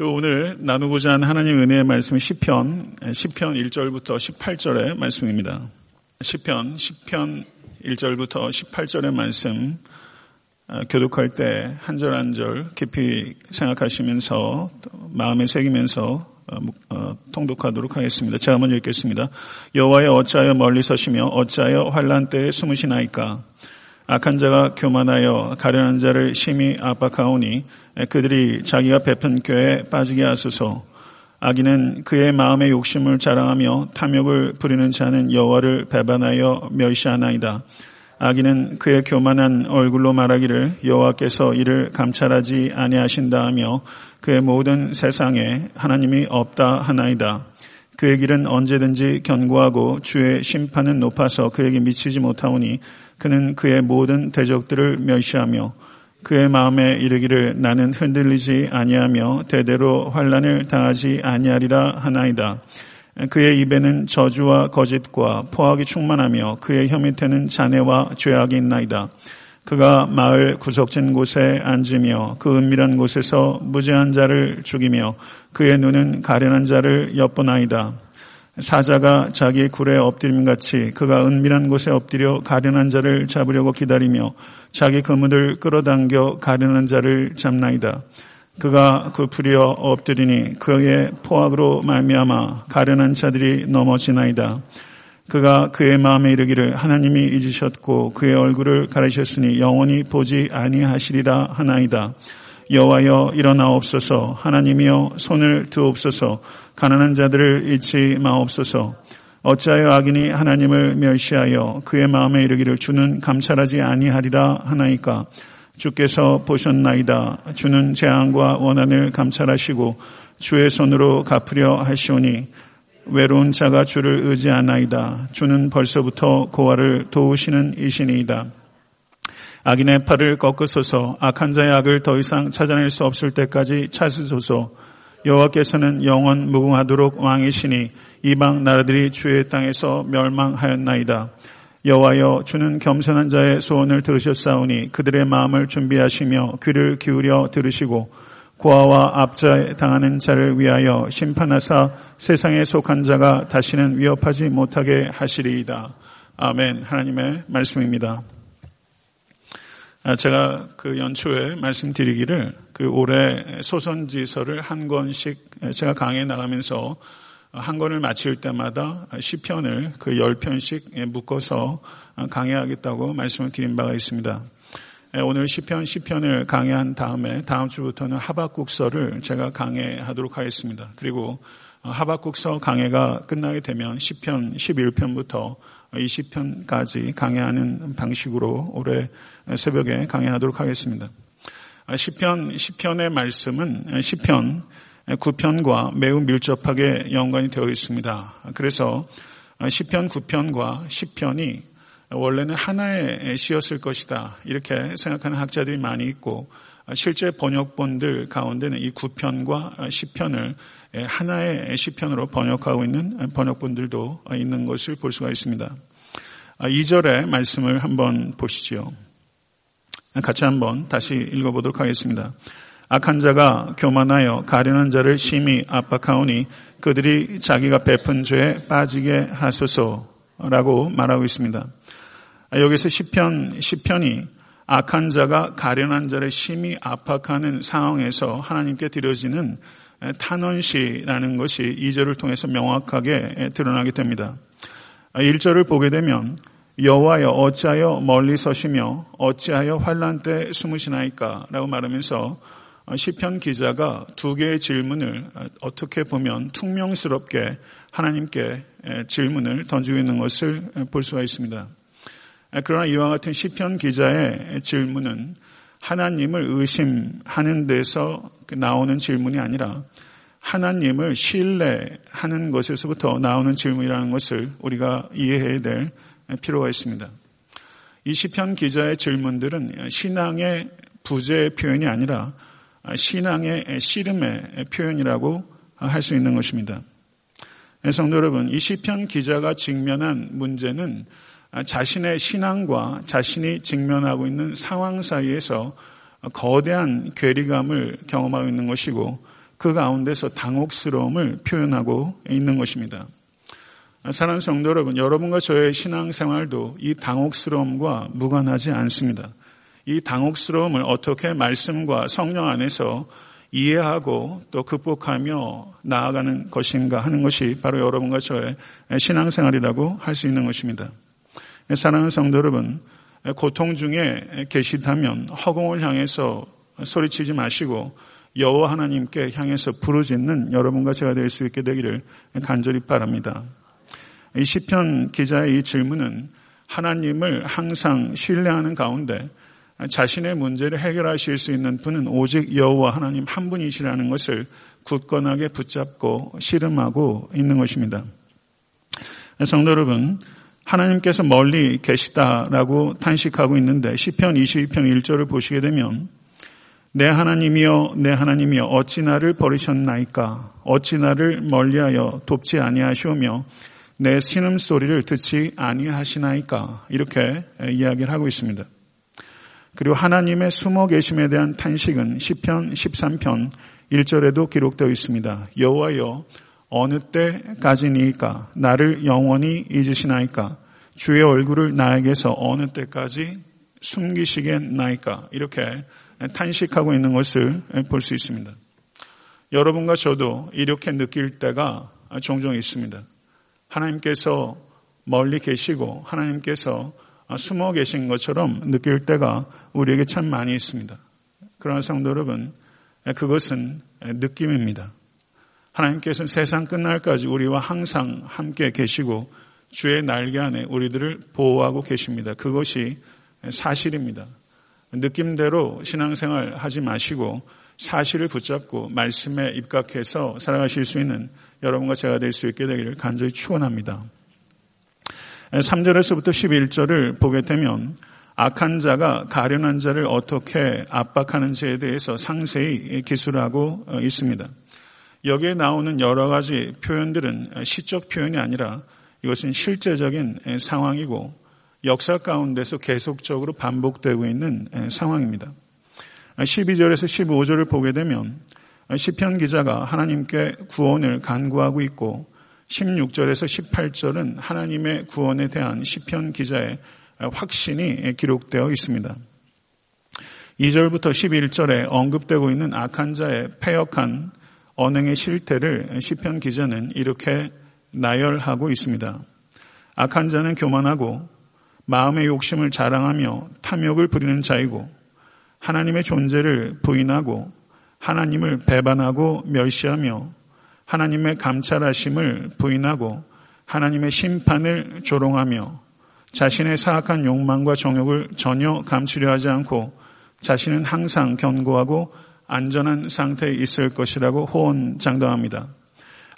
그 오늘 나누고자 하는 하나님 은혜의 말씀은 시편 10편 1절부터 18절의 말씀입니다. 시편 10편 1절부터 18절의 말씀 어, 교독할 때 한 절 한 절 깊이 생각하시면서 마음에 새기면서 어, 어, 통독하도록 하겠습니다. 제가 먼저 읽겠습니다. 여호와여 어찌하여 멀리 서시며 어찌하여 환란 때에 숨으시나이까 악한 자가 교만하여 가련한 자를 심히 압박하오니 그들이 자기가 베푼 꾀에 빠지게 하소서. 악인은 그의 마음의 욕심을 자랑하며 탐욕을 부리는 자는 여호와를 배반하여 멸시하나이다. 악인은 그의 교만한 얼굴로 말하기를 여호와께서 이를 감찰하지 아니하신다 하며 그의 모든 세상에 하나님이 없다 하나이다. 그의 길은 언제든지 견고하고 주의 심판은 높아서 그에게 미치지 못하오니 그는 그의 모든 대적들을 멸시하며 그의 마음에 이르기를 나는 흔들리지 아니하며 대대로 환란을 당하지 아니하리라 하나이다. 그의 입에는 저주와 거짓과 포악이 충만하며 그의 혀 밑에는 잔해와 죄악이 있나이다. 그가 마을 구석진 곳에 앉으며 그 은밀한 곳에서 무죄한 자를 죽이며 그의 눈은 가련한 자를 엿보나이다. 사자가 자기 굴에 엎드림 같이 그가 은밀한 곳에 엎드려 가련한 자를 잡으려고 기다리며 자기 그물을 끌어당겨 가련한 자를 잡나이다. 그가 굽으려 엎드리니 그의 포악으로 말미암아 가련한 자들이 넘어지나이다. 그가 그의 마음에 이르기를 하나님이 잊으셨고 그의 얼굴을 가리셨으니 영원히 보지 아니하시리라 하나이다. 여호와여 일어나옵소서 하나님이여 손을 두옵소서 가난한 자들을 잊지 마옵소서 어찌하여 악인이 하나님을 멸시하여 그의 마음에 이르기를 주는 감찰하지 아니하리라 하나이까? 주께서 보셨나이다. 주는 재앙과 원한을 감찰하시고 주의 손으로 갚으려 하시오니 외로운 자가 주를 의지하나이다. 주는 벌써부터 고아를 도우시는 이신이이다. 악인의 팔을 꺾으소서. 악한 자의 악을 더 이상 찾아낼 수 없을 때까지 찾으소서 여호와께서는 영원 무궁하도록 왕이시니 이방 나라들이 주의 땅에서 멸망하였나이다. 여호와여 주는 겸손한 자의 소원을 들으셨사오니 그들의 마음을 준비하시며 귀를 기울여 들으시고 고아와 압자에 당하는 자를 위하여 심판하사 세상에 속한 자가 다시는 위협하지 못하게 하시리이다. 아멘. 하나님의 말씀입니다. 아, 제가 그 연초에 말씀드리기를 그 올해 소선지서를 한 권씩 제가 강해 나가면서 한 권을 마칠 때마다 시편을 그 열 편씩 묶어서 강해하겠다고 말씀을 드린 바가 있습니다. 오늘 시편 시편을 강해한 다음에 다음 주부터는 하박국서를 제가 강해하도록 하겠습니다. 그리고 하박국서 강해가 끝나게 되면 시편 11편부터 20편까지 강해하는 방식으로 올해 새벽에 강해하도록 하겠습니다. 시편 10편의 말씀은 시편 9편과 매우 밀접하게 연관이 되어 있습니다. 그래서 시편 9편과 10편이 원래는 하나의 시였을 것이다. 이렇게 생각하는 학자들이 많이 있고 실제 번역본들 가운데는 이 9편과 10편을 하나의 시편으로 번역하고 있는 번역본들도 있는 것을 볼 수가 있습니다. 2절의 말씀을 한번 보시죠. 같이 한번 다시 읽어보도록 하겠습니다. 악한 자가 교만하여 가련한 자를 심히 압박하오니 그들이 자기가 베푼 죄에 빠지게 하소서라고 말하고 있습니다. 여기서 시편 시편이 악한 자가 가련한 자를 심히 압박하는 상황에서 하나님께 드려지는 탄원시라는 것이 2절을 통해서 명확하게 드러나게 됩니다. 1절을 보게 되면 여호와여 어찌하여 멀리 서시며 어찌하여 환란 때 숨으시나이까라고 말하면서 시편 기자가 두 개의 질문을 어떻게 보면 퉁명스럽게 하나님께 질문을 던지고 있는 것을 볼 수가 있습니다. 그러나 이와 같은 시편 기자의 질문은 하나님을 의심하는 데서 나오는 질문이 아니라 하나님을 신뢰하는 것에서부터 나오는 질문이라는 것을 우리가 이해해야 될 필요가 있습니다. 이 시편 기자의 질문들은 신앙의 부재의 표현이 아니라 신앙의 씨름의 표현이라고 할 수 있는 것입니다. 성도 여러분, 이 시편 기자가 직면한 문제는 자신의 신앙과 자신이 직면하고 있는 상황 사이에서 거대한 괴리감을 경험하고 있는 것이고 그 가운데서 당혹스러움을 표현하고 있는 것입니다. 사랑하는 성도 여러분, 여러분과 저의 신앙생활도 이 당혹스러움과 무관하지 않습니다. 이 당혹스러움을 어떻게 말씀과 성령 안에서 이해하고 또 극복하며 나아가는 것인가 하는 것이 바로 여러분과 저의 신앙생활이라고 할 수 있는 것입니다. 사랑하는 성도 여러분, 고통 중에 계시다면 허공을 향해서 소리치지 마시고 여호와 하나님께 향해서 부르짖는 여러분과 제가 될 수 있게 되기를 간절히 바랍니다. 이 시편 기자의 이 질문은 하나님을 항상 신뢰하는 가운데 자신의 문제를 해결하실 수 있는 분은 오직 여호와 하나님 한 분이시라는 것을 굳건하게 붙잡고 씨름하고 있는 것입니다. 성도 여러분, 하나님께서 멀리 계시다라고 탄식하고 있는데 시편 22편 1절을 보시게 되면 내 하나님이여 내 하나님이여 어찌 나를 버리셨나이까 어찌 나를 멀리하여 돕지 아니하시오며 내 신음 소리를 듣지 아니하시나이까 이렇게 이야기를 하고 있습니다. 그리고 하나님의 숨어 계심에 대한 탄식은 시편 13편 1절에도 기록되어 있습니다. 여호와여 어느 때까지니까 나를 영원히 잊으시나이까 주의 얼굴을 나에게서 어느 때까지 숨기시겠나이까 이렇게 탄식하고 있는 것을 볼 수 있습니다. 여러분과 저도 이렇게 느낄 때가 종종 있습니다. 하나님께서 멀리 계시고 하나님께서 숨어 계신 것처럼 느낄 때가 우리에게 참 많이 있습니다. 그러나 성도 여러분, 그것은 느낌입니다. 하나님께서는 세상 끝날까지 우리와 항상 함께 계시고 주의 날개 안에 우리들을 보호하고 계십니다. 그것이 사실입니다. 느낌대로 신앙생활 하지 마시고 사실을 붙잡고 말씀에 입각해서 살아가실 수 있는 여러분과 제가 될 수 있게 되기를 간절히 축원합니다. 3절에서부터 11절을 보게 되면 악한 자가 가련한 자를 어떻게 압박하는지에 대해서 상세히 기술하고 있습니다. 여기에 나오는 여러 가지 표현들은 시적 표현이 아니라 이것은 실제적인 상황이고 역사 가운데서 계속적으로 반복되고 있는 상황입니다. 12절에서 15절을 보게 되면 시편 기자가 하나님께 구원을 간구하고 있고 16절에서 18절은 하나님의 구원에 대한 시편 기자의 확신이 기록되어 있습니다. 2절부터 11절에 언급되고 있는 악한 자의 폐역한 언행의 실태를 시편 기자는 이렇게 나열하고 있습니다. 악한 자는 교만하고 마음의 욕심을 자랑하며 탐욕을 부리는 자이고 하나님의 존재를 부인하고 하나님을 배반하고 멸시하며 하나님의 감찰하심을 부인하고 하나님의 심판을 조롱하며 자신의 사악한 욕망과 정욕을 전혀 감추려 하지 않고 자신은 항상 견고하고 안전한 상태에 있을 것이라고 호언장담합니다.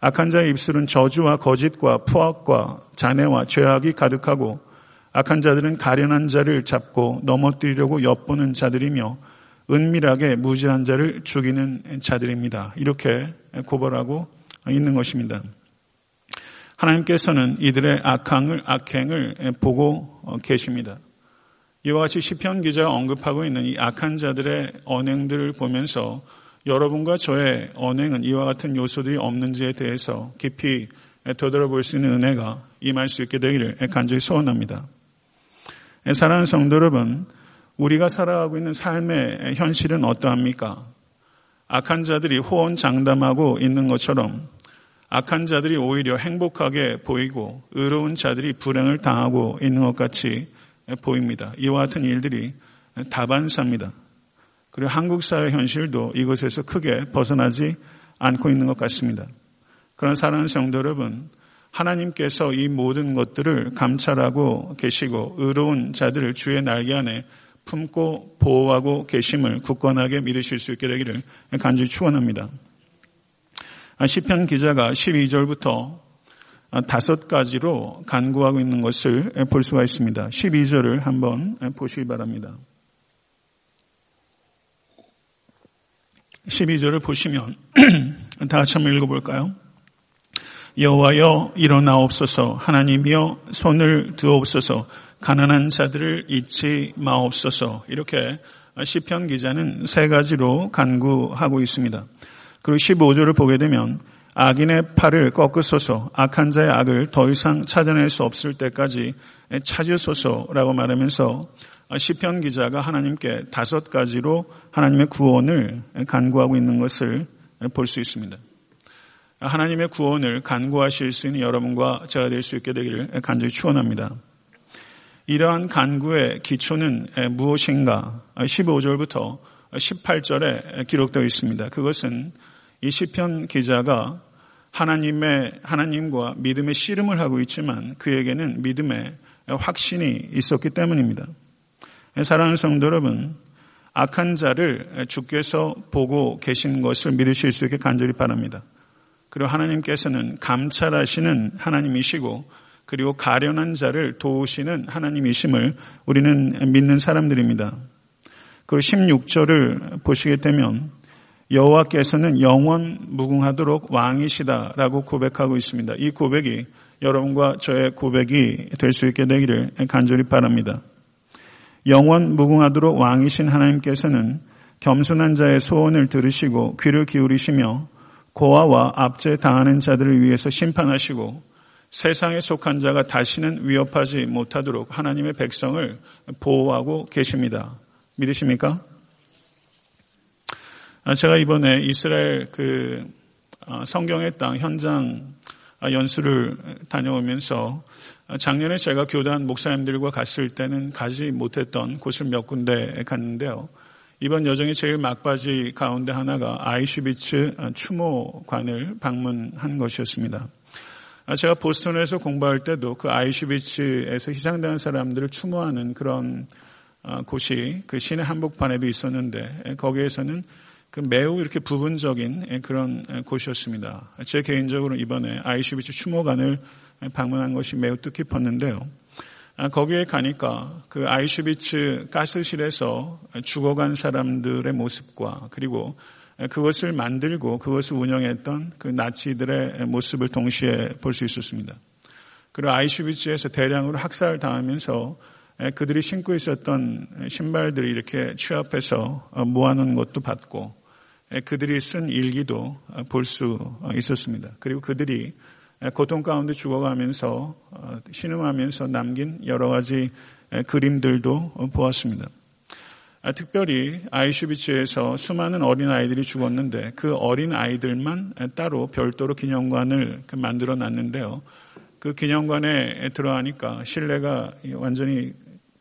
악한 자의 입술은 저주와 거짓과 푸악과 잔해와 죄악이 가득하고 악한 자들은 가련한 자를 잡고 넘어뜨리려고 엿보는 자들이며 은밀하게 무지한 자를 죽이는 자들입니다. 이렇게 고발하고 있는 것입니다. 하나님께서는 이들의 악행을, 악행을 보고 계십니다. 이와 같이 시편 기자가 언급하고 있는 이 악한 자들의 언행들을 보면서 여러분과 저의 언행은 이와 같은 요소들이 없는지에 대해서 깊이 되돌아볼 수 있는 은혜가 임할 수 있게 되기를 간절히 소원합니다. 사랑하는 성도 여러분, 우리가 살아가고 있는 삶의 현실은 어떠합니까? 악한 자들이 호언 장담하고 있는 것처럼 악한 자들이 오히려 행복하게 보이고 의로운 자들이 불행을 당하고 있는 것 같이 보입니다. 이와 같은 일들이 다반사입니다. 그리고 한국 사회 현실도 이것에서 크게 벗어나지 않고 있는 것 같습니다. 그런 사랑하는 성도 여러분, 하나님께서 이 모든 것들을 감찰하고 계시고 의로운 자들을 주의 날개 안에 품고 보호하고 계심을 굳건하게 믿으실 수 있게 되기를 간절히 축원합니다. 시편 기자가 12절부터 다섯 가지로 간구하고 있는 것을 볼 수가 있습니다. 12절을 한번 보시기 바랍니다. 12절을 보시면 다 같이 한번 읽어볼까요? 여호와여 일어나옵소서 하나님이여 손을 드옵소서 가난한 자들을 잊지 마옵소서 이렇게 시편 기자는 세 가지로 간구하고 있습니다. 그리고 15절을 보게 되면 악인의 팔을 꺾으소서 악한 자의 악을 더 이상 찾아낼 수 없을 때까지 찾으소서라고 말하면서 시편 기자가 하나님께 다섯 가지로 하나님의 구원을 간구하고 있는 것을 볼 수 있습니다. 하나님의 구원을 간구하실 수 있는 여러분과 제가 될 수 있게 되기를 간절히 축원합니다. 이러한 간구의 기초는 무엇인가? 15절부터 18절에 기록되어 있습니다. 그것은 이 시편 기자가 하나님의 하나님과 믿음의 씨름을 하고 있지만 그에게는 믿음의 확신이 있었기 때문입니다. 사랑하는 성도 여러분, 악한 자를 주께서 보고 계신 것을 믿으실 수 있게 간절히 바랍니다. 그리고 하나님께서는 감찰하시는 하나님이시고 그리고 가련한 자를 도우시는 하나님이심을 우리는 믿는 사람들입니다. 그리고 16절을 보시게 되면 여호와께서는 영원 무궁하도록 왕이시다라고 고백하고 있습니다. 이 고백이 여러분과 저의 고백이 될 수 있게 되기를 간절히 바랍니다. 영원 무궁하도록 왕이신 하나님께서는 겸손한 자의 소원을 들으시고 귀를 기울이시며 고아와 압제 당하는 자들을 위해서 심판하시고 세상에 속한 자가 다시는 위협하지 못하도록 하나님의 백성을 보호하고 계십니다. 믿으십니까? 아, 제가 이번에 이스라엘 그 아, 성경의 땅 현장 연수를 다녀오면서 작년에 제가 교단 목사님들과 갔을 때는 가지 못했던 곳을 몇 군데 갔는데요. 이번 여정의 제일 막바지 가운데 하나가 아이슈비츠 추모관을 방문한 것이었습니다. 제가 보스턴에서 공부할 때도 그 아이슈비츠에서 희생당한 사람들을 추모하는 그런 곳이 그 시내 한복판에도 있었는데 거기에서는 그 매우 이렇게 부분적인 그런 곳이었습니다. 제 개인적으로 이번에 아이슈비츠 추모관을 방문한 것이 매우 뜻깊었는데요. 아, 거기에 가니까 그 아이슈비츠 가스실에서 죽어간 사람들의 모습과 그리고 그것을 만들고 그것을 운영했던 그 나치들의 모습을 동시에 볼 수 있었습니다. 그리고 아이슈비츠에서 대량으로 학살당하면서 그들이 신고 있었던 신발들이 이렇게 취합해서 모아놓은 것도 봤고 그들이 쓴 일기도 볼 수 있었습니다. 그리고 그들이 고통 가운데 죽어가면서 어, 신음하면서 남긴 여러 가지 그림들도 보았습니다. 아, 특별히 아이슈비츠에서 수많은 어린 아이들이 죽었는데 그 어린 아이들만 따로 별도로 기념관을 그 만들어 놨는데요. 그 기념관에 들어가니까 실내가 완전히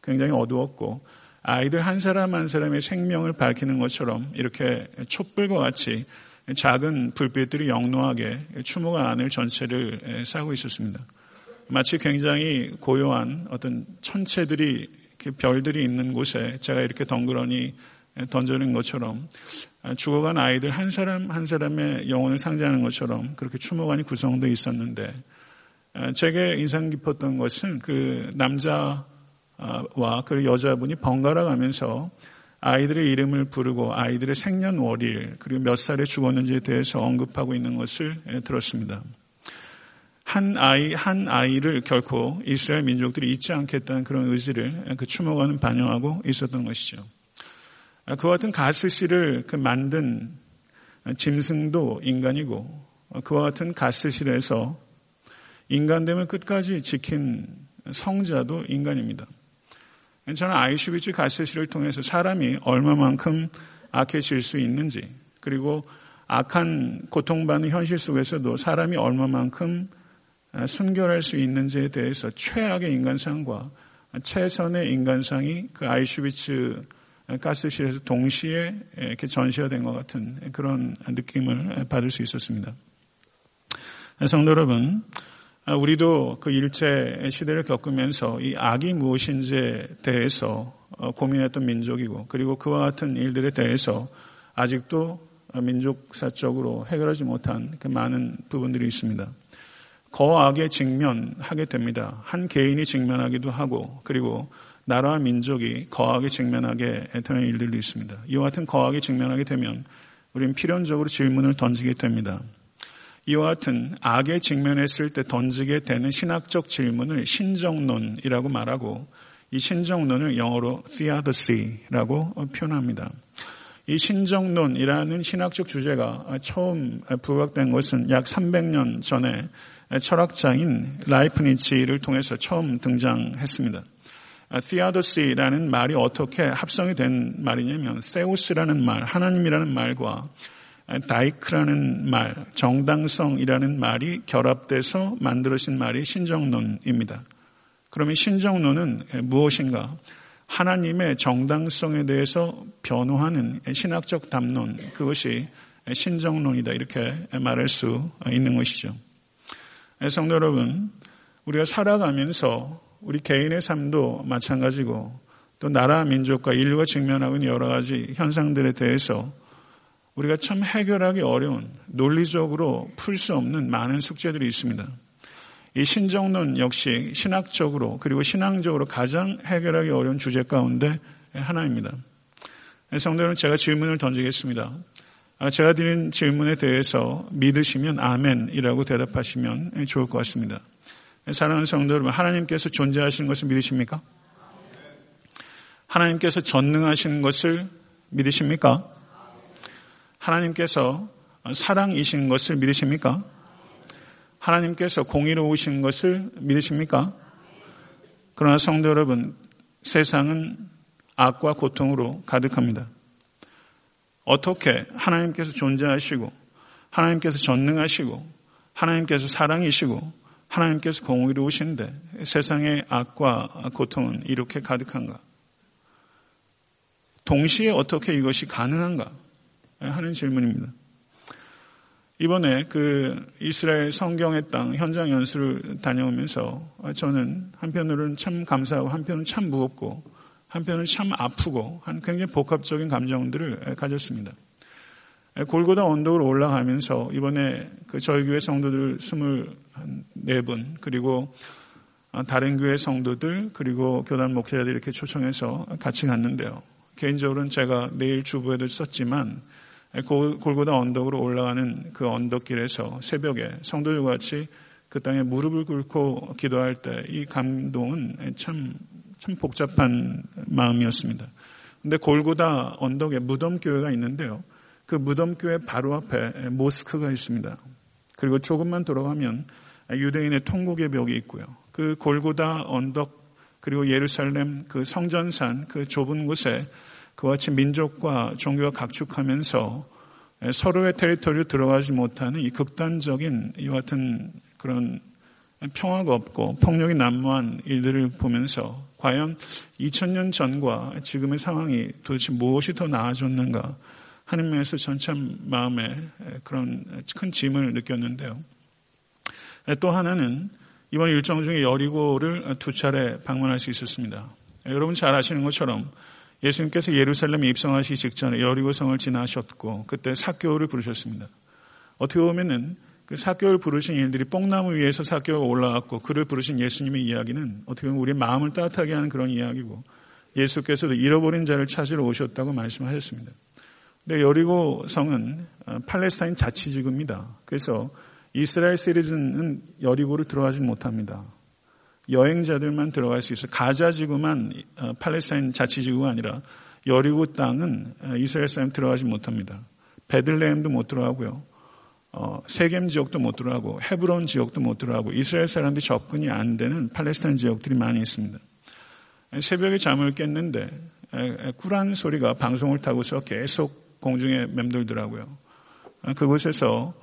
굉장히 어두웠고 아이들 한 사람 한 사람의 생명을 밝히는 것처럼 이렇게 촛불과 같이 작은 불빛들이 영롱하게 추모가 안을 전체를 싸고 있었습니다. 마치 굉장히 고요한 어떤 천체들이 별들이 있는 곳에 제가 이렇게 덩그러니 던져낸 것처럼 죽어간 아이들 한 사람 한 사람의 영혼을 상징하는 것처럼 그렇게 추모관이 구성되어 있었는데 제게 인상 깊었던 것은 그 남자 와그 여자분이 번갈아 가면서 아이들의 이름을 부르고 아이들의 생년월일 그리고 몇 살에 죽었는지에 대해서 언급하고 있는 것을 들었습니다. 한 아이 한 아이를 결코 이스라엘 민족들이 잊지 않겠다는 그런 의지를 그 추모관은 반영하고 있었던 것이죠. 그와 같은 가스실을 그 만든 짐승도 인간이고 그와 같은 가스실에서 인간됨을 끝까지 지킨 성자도 인간입니다. 저는 아이슈비츠 가스실을 통해서 사람이 얼마만큼 악해질 수 있는지 그리고 악한 고통받는 현실 속에서도 사람이 얼마만큼 순결할 수 있는지에 대해서 최악의 인간상과 최선의 인간상이 그 아이슈비츠 가스실에서 동시에 이렇게 전시가 된 것 같은 그런 느낌을 받을 수 있었습니다. 성도 여러분, 아, 우리도 그 일체 시대를 겪으면서 이 악이 무엇인지에 대해서 어, 고민했던 민족이고 그리고 그와 같은 일들에 대해서 아직도 민족사적으로 해결하지 못한 그 많은 부분들이 있습니다. 거악에 직면하게 됩니다. 한 개인이 직면하기도 하고 그리고 나라와 민족이 거악에 직면하게 되는 일들도 있습니다. 이와 같은 거악에 직면하게 되면 우리는 필연적으로 질문을 던지게 됩니다. 이와 같은 악에 직면했을 때 던지게 되는 신학적 질문을 신정론이라고 말하고 이 신정론을 영어로 theodicy라고 표현합니다. 이 신정론이라는 신학적 주제가 처음 부각된 것은 약 300년 전에 철학자인 라이프니치를 통해서 처음 등장했습니다. 티아도시라는 말이 어떻게 합성이 된 말이냐면 세우스라는 말, 하나님이라는 말과 다이크라는 말, 정당성이라는 말이 결합돼서 만들어진 말이 신정론입니다. 그러면 신정론은 무엇인가? 하나님의 정당성에 대해서 변호하는 신학적 담론, 그것이 신정론이다. 이렇게 말할 수 있는 것이죠. 성도 여러분, 우리가 살아가면서 우리 개인의 삶도 마찬가지고 또 나라 민족과 인류가 직면하고 있는 여러 가지 현상들에 대해서 우리가 참 해결하기 어려운 논리적으로 풀 수 없는 많은 숙제들이 있습니다. 이 신정론 역시 신학적으로 그리고 신앙적으로 가장 해결하기 어려운 주제 가운데 하나입니다. 성도는 제가 질문을 던지겠습니다. 아, 제가 드린 질문에 대해서 믿으시면 아멘이라고 대답하시면 좋을 것 같습니다. 사랑하는 성도 여러분, 하나님께서 존재하시는 것을 믿으십니까? 하나님께서 전능하신 것을 믿으십니까? 하나님께서 사랑이신 것을 믿으십니까? 하나님께서 공의로우신 것을 믿으십니까? 그러나 성도 여러분, 세상은 악과 고통으로 가득합니다. 어떻게 하나님께서 존재하시고, 하나님께서 전능하시고, 하나님께서 사랑이시고, 하나님께서 공의로우신데 세상의 악과 고통은 이렇게 가득한가? 동시에 어떻게 이것이 가능한가? 하는 질문입니다. 이번에 그 이스라엘 성경의 땅 현장 연수를 다녀오면서 저는 한편으로는 참 감사하고 한편은 참 무겁고 한편은 참 아프고 한 굉장히 복합적인 감정들을 가졌습니다. 골고다 언덕으로 올라가면서 이번에 그 저희 교회 성도들 24분 그리고 다른 교회 성도들 그리고 교단 목회자들 이렇게 초청해서 같이 갔는데요. 개인적으로는 제가 내일 주부에도 썼지만 골고다 언덕으로 올라가는 그 언덕길에서 새벽에 성도들과 같이 그 땅에 무릎을 꿇고 기도할 때 이 감동은 참, 참 복잡한 마음이었습니다. 근데 골고다 언덕에 무덤교회가 있는데요. 그 무덤교회 바로 앞에 모스크가 있습니다. 그리고 조금만 돌아가면 유대인의 통곡의 벽이 있고요. 그 골고다 언덕 그리고 예루살렘 그 성전산 그 좁은 곳에 그와 같이 민족과 종교가 각축하면서 서로의 테리토리로 들어가지 못하는 이 극단적인 이 같은 그런 평화가 없고 폭력이 난무한 일들을 보면서 과연 2000년 전과 지금의 상황이 도대체 무엇이 더 나아졌는가 하는 면에서 전참 마음에 그런 큰 짐을 느꼈는데요. 또 하나는 이번 일정 중에 여리고를 두 차례 방문할 수 있었습니다. 여러분 잘 아시는 것처럼 예수님께서 예루살렘에 입성하시기 직전에 여리고성을 지나셨고 그때 사교를 부르셨습니다. 어떻게 보면은 그 사교를 부르신 일들이 뽕나무 위에서 사교가 올라왔고 그를 부르신 예수님의 이야기는 어떻게 보면 우리 마음을 따뜻하게 하는 그런 이야기고 예수께서도 잃어버린 자를 찾으러 오셨다고 말씀하셨습니다. 근데 여리고 성은 어, 팔레스타인 자치지구입니다. 그래서 이스라엘 시리즈는 여리고를 들어가지 못합니다. 여행자들만 들어갈 수 있어요. 가자 지구만 어, 팔레스타인 자치지구가 아니라 여리고 땅은 어, 이스라엘 사람 들어가지 못합니다. 베들레헴도 못 들어가고요. 어, 세겜 지역도 못 들어가고 헤브론 지역도 못 들어가고 이스라엘 사람들이 접근이 안 되는 팔레스타인 지역들이 많이 있습니다. 새벽에 잠을 깼는데 꿀한 소리가 방송을 타고서 계속 공중에 맴돌더라고요. 그곳에서 어,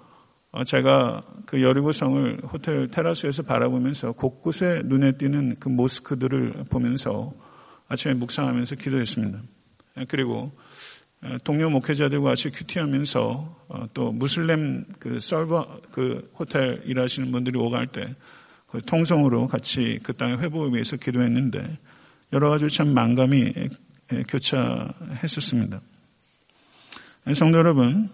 제가 그 여리고 성을 호텔 테라스에서 바라보면서 곳곳에 눈에 띄는 그 모스크들을 보면서 아침에 묵상하면서 기도했습니다. 예, 그리고 어, 동료 목회자들과 같이 큐티하면서 어, 또 무슬림 그 서버 그 호텔 일하시는 분들이 오갈 때 그 통성으로 같이 그 땅의 회복을 위해서 기도했는데 여러 가지 참 만감이 교차했었습니다. 예, 성도 여러분,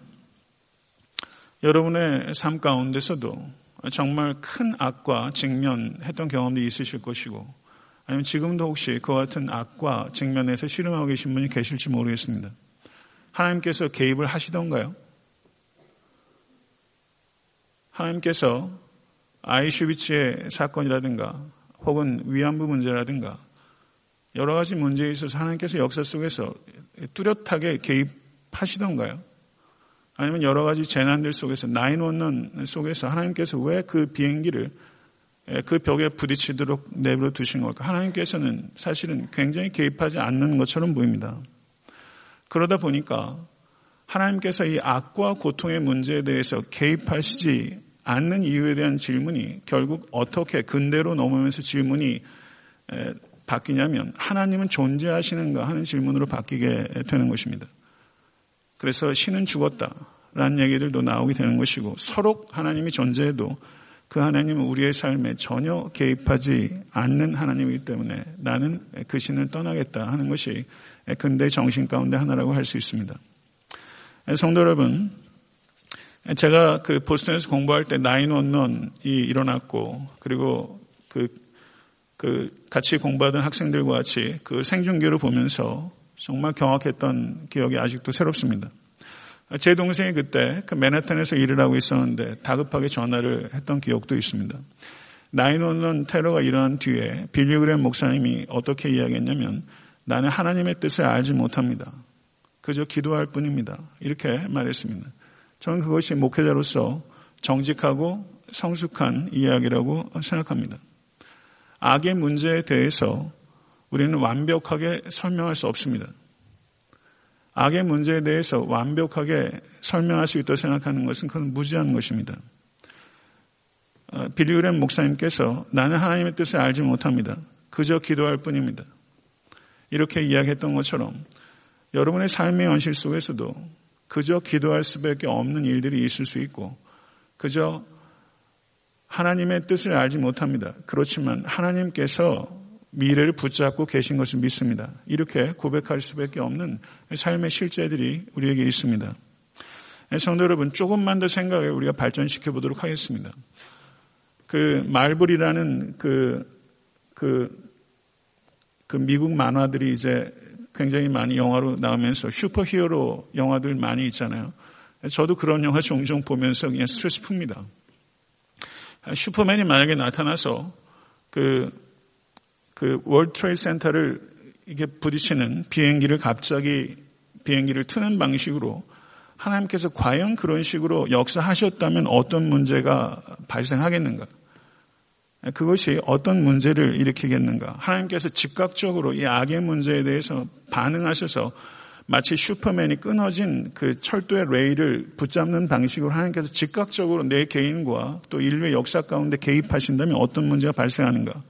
여러분의 삶 가운데서도 정말 큰 악과 직면했던 경험도 있으실 것이고 아니면 지금도 혹시 그와 같은 악과 직면에서 실험하고 계신 분이 계실지 모르겠습니다. 하나님께서 개입을 하시던가요? 하나님께서 아이슈비츠의 사건이라든가 혹은 위안부 문제라든가 여러 가지 문제에 있어서 하나님께서 역사 속에서 뚜렷하게 개입 파시던가요? 아니면 여러 가지 재난들 속에서 나인원론 속에서 하나님께서 왜 그 비행기를 그 벽에 부딪히도록 내버려 두신 걸까? 하나님께서는 사실은 굉장히 개입하지 않는 것처럼 보입니다. 그러다 보니까 하나님께서 이 악과 고통의 문제에 대해서 개입하시지 않는 이유에 대한 질문이 결국 어떻게 근대로 넘으면서 질문이 바뀌냐면 하나님은 존재하시는가 하는 질문으로 바뀌게 되는 것입니다. 그래서 신은 죽었다라는 얘기들도 나오게 되는 것이고 서로 하나님이 존재해도 그 하나님은 우리의 삶에 전혀 개입하지 않는 하나님이기 때문에 나는 그 신을 떠나겠다 하는 것이 근대 정신 가운데 하나라고 할 수 있습니다. 성도 여러분, 제가 그 보스턴에서 공부할 때 나인원론이 일어났고 그리고 그, 그 같이 공부하던 학생들과 같이 그 생중계를 보면서 정말 경악했던 기억이 아직도 새롭습니다. 제 동생이 그때 그 맨해튼에서 일을 하고 있었는데 다급하게 전화를 했던 기억도 있습니다. 나인원론 테러가 일어난 뒤에 빌리그램 목사님이 어떻게 이야기했냐면 나는 하나님의 뜻을 알지 못합니다. 그저 기도할 뿐입니다. 이렇게 말했습니다. 저는 그것이 목회자로서 정직하고 성숙한 이야기라고 생각합니다. 악의 문제에 대해서 우리는 완벽하게 설명할 수 없습니다. 악의 문제에 대해서 완벽하게 설명할 수 있다고 생각하는 것은 그건 무지한 것입니다. 어, 빌리그램 목사님께서 나는 하나님의 뜻을 알지 못합니다. 그저 기도할 뿐입니다. 이렇게 이야기했던 것처럼 여러분의 삶의 현실 속에서도 그저 기도할 수밖에 없는 일들이 있을 수 있고 그저 하나님의 뜻을 알지 못합니다. 그렇지만 하나님께서 미래를 붙잡고 계신 것을 믿습니다. 이렇게 고백할 수밖에 없는 삶의 실제들이 우리에게 있습니다. 성도 여러분, 조금만 더 생각을 우리가 발전시켜 보도록 하겠습니다. 그 마블이라는 그, 그, 그 미국 만화들이 이제 굉장히 많이 영화로 나오면서 슈퍼 히어로 영화들 많이 있잖아요. 저도 그런 영화 종종 보면서 그냥 스트레스 풉니다. 슈퍼맨이 만약에 나타나서 그 그 World Trade Center를 이게 부딪히는 비행기를 갑자기 비행기를 트는 방식으로 하나님께서 과연 그런 식으로 역사하셨다면 어떤 문제가 발생하겠는가? 그것이 어떤 문제를 일으키겠는가? 하나님께서 즉각적으로 이 악의 문제에 대해서 반응하셔서 마치 슈퍼맨이 끊어진 그 철도의 레일을 붙잡는 방식으로 하나님께서 즉각적으로 내 개인과 또 인류의 역사 가운데 개입하신다면 어떤 문제가 발생하는가?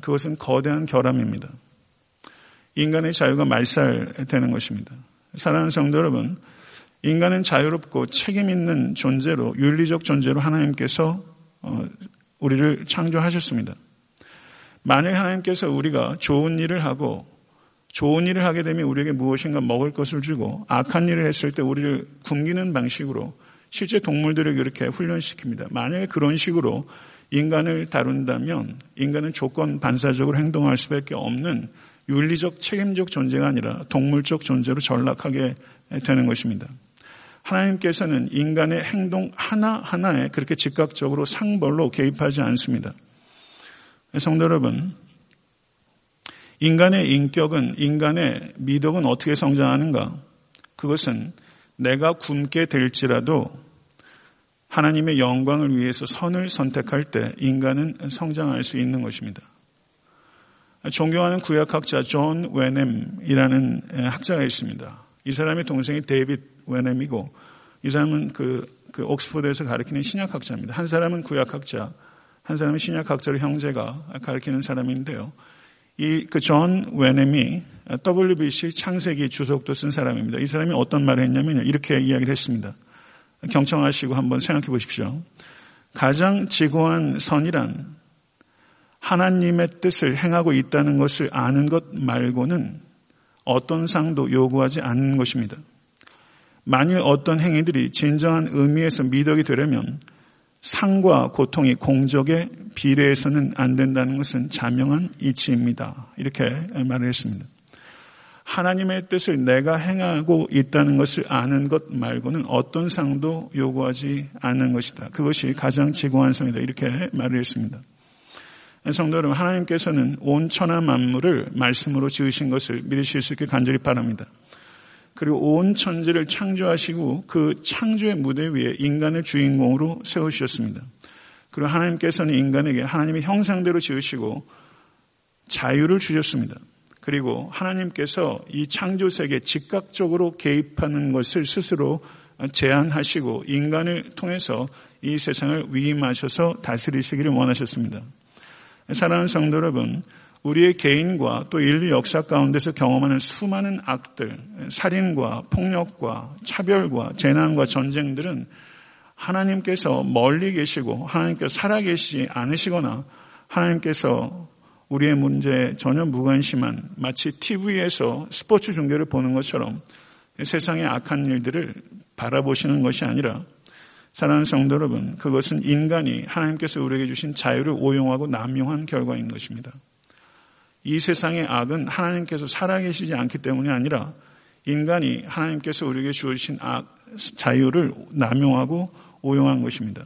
그것은 거대한 결함입니다. 인간의 자유가 말살되는 것입니다. 사랑하는 성도 여러분, 인간은 자유롭고 책임 있는 존재로 윤리적 존재로 하나님께서 어, 우리를 창조하셨습니다. 만약 하나님께서 우리가 좋은 일을 하고 좋은 일을 하게 되면 우리에게 무엇인가 먹을 것을 주고 악한 일을 했을 때 우리를 굶기는 방식으로 실제 동물들에게 이렇게 훈련시킵니다. 만약에 그런 식으로 인간을 다룬다면 인간은 조건 반사적으로 행동할 수밖에 없는 윤리적 책임적 존재가 아니라 동물적 존재로 전락하게 되는 것입니다. 하나님께서는 인간의 행동 하나하나에 그렇게 즉각적으로 상벌로 개입하지 않습니다. 성도 여러분, 인간의 인격은, 인간의 미덕은 어떻게 성장하는가? 그것은 내가 굶게 될지라도 하나님의 영광을 위해서 선을 선택할 때 인간은 성장할 수 있는 것입니다. 존경하는 구약학자 존 웨넴이라는 학자가 있습니다. 이 사람의 동생이 데이빗 웨넴이고 이 사람은 그, 그 옥스포드에서 가르치는 신약학자입니다. 한 사람은 구약학자, 한 사람은 신약학자로 형제가 가르치는 사람인데요. 이 그 존 웨넴이 WBC 창세기 주석도 쓴 사람입니다. 이 사람이 어떤 말을 했냐면 이렇게 이야기를 했습니다. 경청하시고 한번 생각해 보십시오. 가장 지고한 선이란 하나님의 뜻을 행하고 있다는 것을 아는 것 말고는 어떤 상도 요구하지 않는 것입니다. 만일 어떤 행위들이 진정한 의미에서 미덕이 되려면 상과 고통이 공적에 비례해서는 안 된다는 것은 자명한 이치입니다. 이렇게 말을 했습니다. 하나님의 뜻을 내가 행하고 있다는 것을 아는 것 말고는 어떤 상도 요구하지 않는 것이다. 그것이 가장 지고한 성이다. 이렇게 말을 했습니다. 성도 여러분, 하나님께서는 온 천하 만물을 말씀으로 지으신 것을 믿으실 수 있게 간절히 바랍니다. 그리고 온 천지를 창조하시고 그 창조의 무대 위에 인간을 주인공으로 세우셨습니다. 그리고 하나님께서는 인간에게 하나님의 형상대로 지으시고 자유를 주셨습니다. 그리고 하나님께서 이 창조 세계에 즉각적으로 개입하는 것을 스스로 제한하시고 인간을 통해서 이 세상을 위임하셔서 다스리시기를 원하셨습니다. 사랑하는 성도 여러분, 우리의 개인과 또 인류 역사 가운데서 경험하는 수많은 악들, 살인과 폭력과 차별과 재난과 전쟁들은 하나님께서 멀리 계시고 하나님께서 살아계시지 않으시거나 하나님께서 우리의 문제에 전혀 무관심한 마치 TV에서 스포츠 중계를 보는 것처럼 세상의 악한 일들을 바라보시는 것이 아니라 사랑하는 성도 여러분, 그것은 인간이 하나님께서 우리에게 주신 자유를 오용하고 남용한 결과인 것입니다. 이 세상의 악은 하나님께서 살아계시지 않기 때문이 아니라 인간이 하나님께서 우리에게 주신 악, 자유를 남용하고 오용한 것입니다.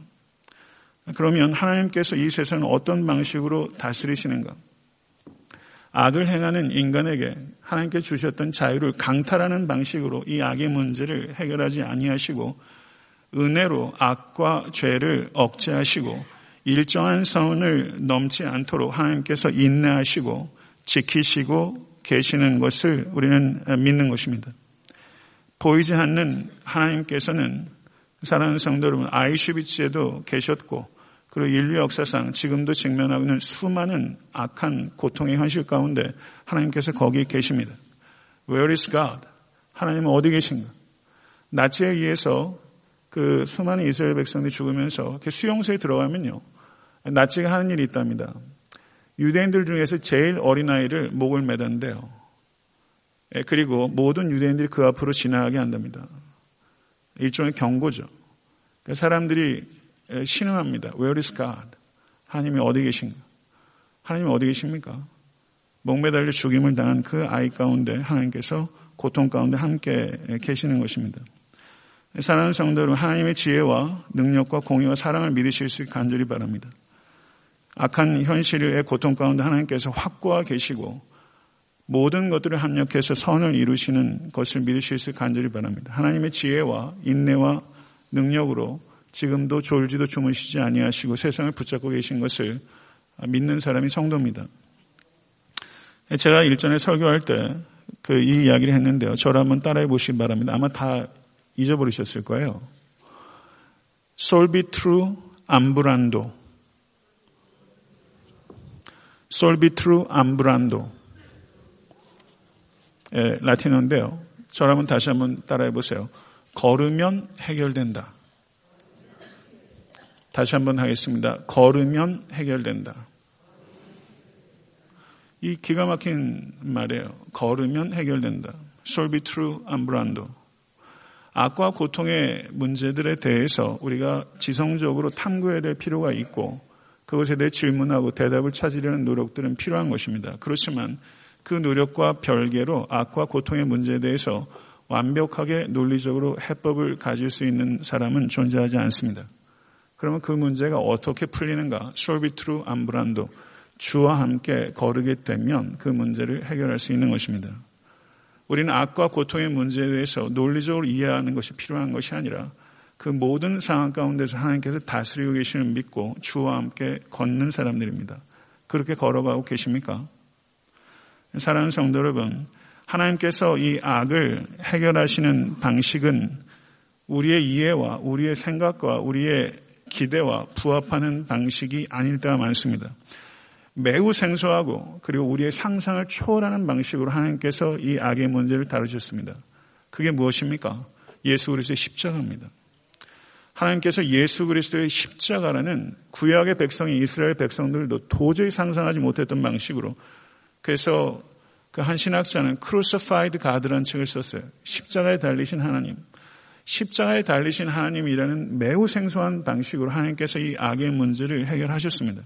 그러면 하나님께서 이 세상을 어떤 방식으로 다스리시는가? 악을 행하는 인간에게 하나님께 주셨던 자유를 강탈하는 방식으로 이 악의 문제를 해결하지 아니하시고 은혜로 악과 죄를 억제하시고 일정한 선을 넘지 않도록 하나님께서 인내하시고 지키시고 계시는 것을 우리는 믿는 것입니다. 보이지 않는 하나님께서는 사랑하는 성도 여러분 아이슈비츠에도 계셨고 그리고 인류 역사상 지금도 직면하고 있는 수많은 악한 고통의 현실 가운데 하나님께서 거기 계십니다. Where is God? 하나님은 어디 계신가? 나치에 의해서 그 수많은 이스라엘 백성들이 죽으면서 수용소에 들어가면요. 나치가 하는 일이 있답니다. 유대인들 중에서 제일 어린아이를 목을 매단대요. 예, 그리고 모든 유대인들이 그 앞으로 지나가게 한답니다. 일종의 경고죠. 그러니까 사람들이 신음합니다. Where is God? 하나님이 어디 계신가? 하나님이 어디 계십니까? 목매달려 죽임을 당한 그 아이 가운데 하나님께서 고통 가운데 함께 계시는 것입니다. 사랑하는 성도 여러분, 하나님의 지혜와 능력과 공의와 사랑을 믿으실 수 있게 간절히 바랍니다. 악한 현실의 고통 가운데 하나님께서 확고하 계시고 모든 것들을 합력해서 선을 이루시는 것을 믿으실 수 간절히 바랍니다. 하나님의 지혜와 인내와 능력으로 지금도 졸지도 주무시지 아니하시고 세상을 붙잡고 계신 것을 믿는 사람이 성도입니다. 제가 일전에 설교할 때 그 이 이야기를 했는데요. 저를 한번 따라해 보시기 바랍니다. 아마 다 잊어버리셨을 거예요. 솔비트루 암브란도 솔비트루 암브란도 예, 라틴어인데요. 저라면 다시 한번 따라해 보세요. 걸으면 해결된다. 다시 한번 하겠습니다. 걸으면 해결된다. 이 기가 막힌 말이에요. 걸으면 해결된다. Solvitur ambulando. 악과 고통의 문제들에 대해서 우리가 지성적으로 탐구해야 될 필요가 있고 그것에 대해 질문하고 대답을 찾으려는 노력들은 필요한 것입니다. 그렇지만 그 노력과 별개로 악과 고통의 문제에 대해서 완벽하게 논리적으로 해법을 가질 수 있는 사람은 존재하지 않습니다. 그러면 그 문제가 어떻게 풀리는가? 솔비트루 암브란도 주와 함께 거르게 되면 그 문제를 해결할 수 있는 것입니다. 우리는 악과 고통의 문제에 대해서 논리적으로 이해하는 것이 필요한 것이 아니라 그 모든 상황 가운데서 하나님께서 다스리고 계시는 믿고 주와 함께 걷는 사람들입니다. 그렇게 걸어가고 계십니까? 사랑하는 성도 여러분, 하나님께서 이 악을 해결하시는 방식은 우리의 이해와 우리의 생각과 우리의 기대와 부합하는 방식이 아닐 때가 많습니다. 매우 생소하고 그리고 우리의 상상을 초월하는 방식으로 하나님께서 이 악의 문제를 다루셨습니다. 그게 무엇입니까? 예수 그리스도의 십자가입니다. 하나님께서 예수 그리스도의 십자가라는 구약의 백성이 이스라엘 백성들도 도저히 상상하지 못했던 방식으로 그래서 그 한 신학자는 Crucified God이라는 책을 썼어요. 십자가에 달리신 하나님. 십자가에 달리신 하나님이라는 매우 생소한 방식으로 하나님께서 이 악의 문제를 해결하셨습니다.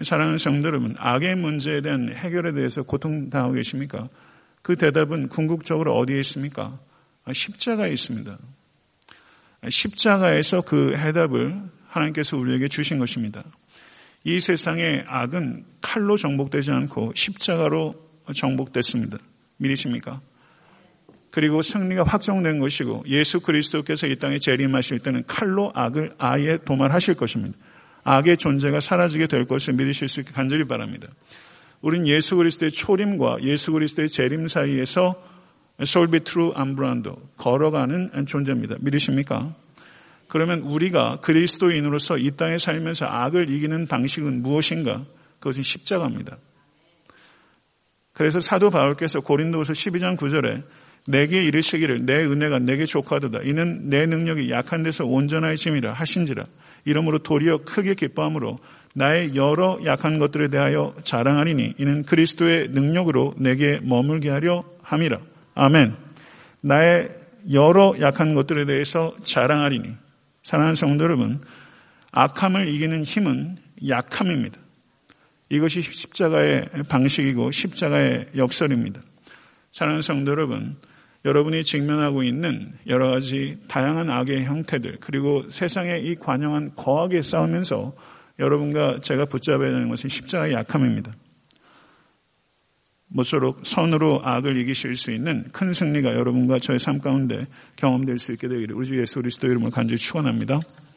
사랑하는 성도 여러분, 악의 문제에 대한 해결에 대해서 고통당하고 계십니까? 그 대답은 궁극적으로 어디에 있습니까? 아, 십자가에 있습니다. 십자가에서 그 해답을 하나님께서 우리에게 주신 것입니다. 이 세상의 악은 칼로 정복되지 않고 십자가로 정복됐습니다. 믿으십니까? 그리고 승리가 확정된 것이고 예수 그리스도께서 이 땅에 재림하실 때는 칼로 악을 아예 도말하실 것입니다. 악의 존재가 사라지게 될 것을 믿으실 수 있게 간절히 바랍니다. 우린 예수 그리스도의 초림과 예수 그리스도의 재림 사이에서 Solvitur ambulando 걸어가는 존재입니다. 믿으십니까? 그러면 우리가 그리스도인으로서 이 땅에 살면서 악을 이기는 방식은 무엇인가? 그것은 십자가입니다. 그래서 사도 바울께서 고린도서 12장 9절에 내게 이르시기를 내 은혜가 내게 족하도다. 이는 내 능력이 약한 데서 온전하심이라 하신지라. 이러므로 도리어 크게 기뻐함으로 나의 여러 약한 것들에 대하여 자랑하리니 이는 그리스도의 능력으로 내게 머물게 하려 함이라. 아멘. 나의 여러 약한 것들에 대해서 자랑하리니 사랑하는 성도 여러분 악함을 이기는 힘은 약함입니다. 이것이 십자가의 방식이고 십자가의 역설입니다. 사랑하는 성도 여러분 여러분이 직면하고 있는 여러 가지 다양한 악의 형태들 그리고 세상의 이 관영한 거하게 싸우면서 여러분과 제가 붙잡아야 되는 것은 십자가의 약함입니다. 모쪼록 선으로 악을 이기실 수 있는 큰 승리가 여러분과 저의 삶 가운데 경험될 수 있게 되기를 우리 주 예수 그리스도 이름으로 간절히 축원합니다.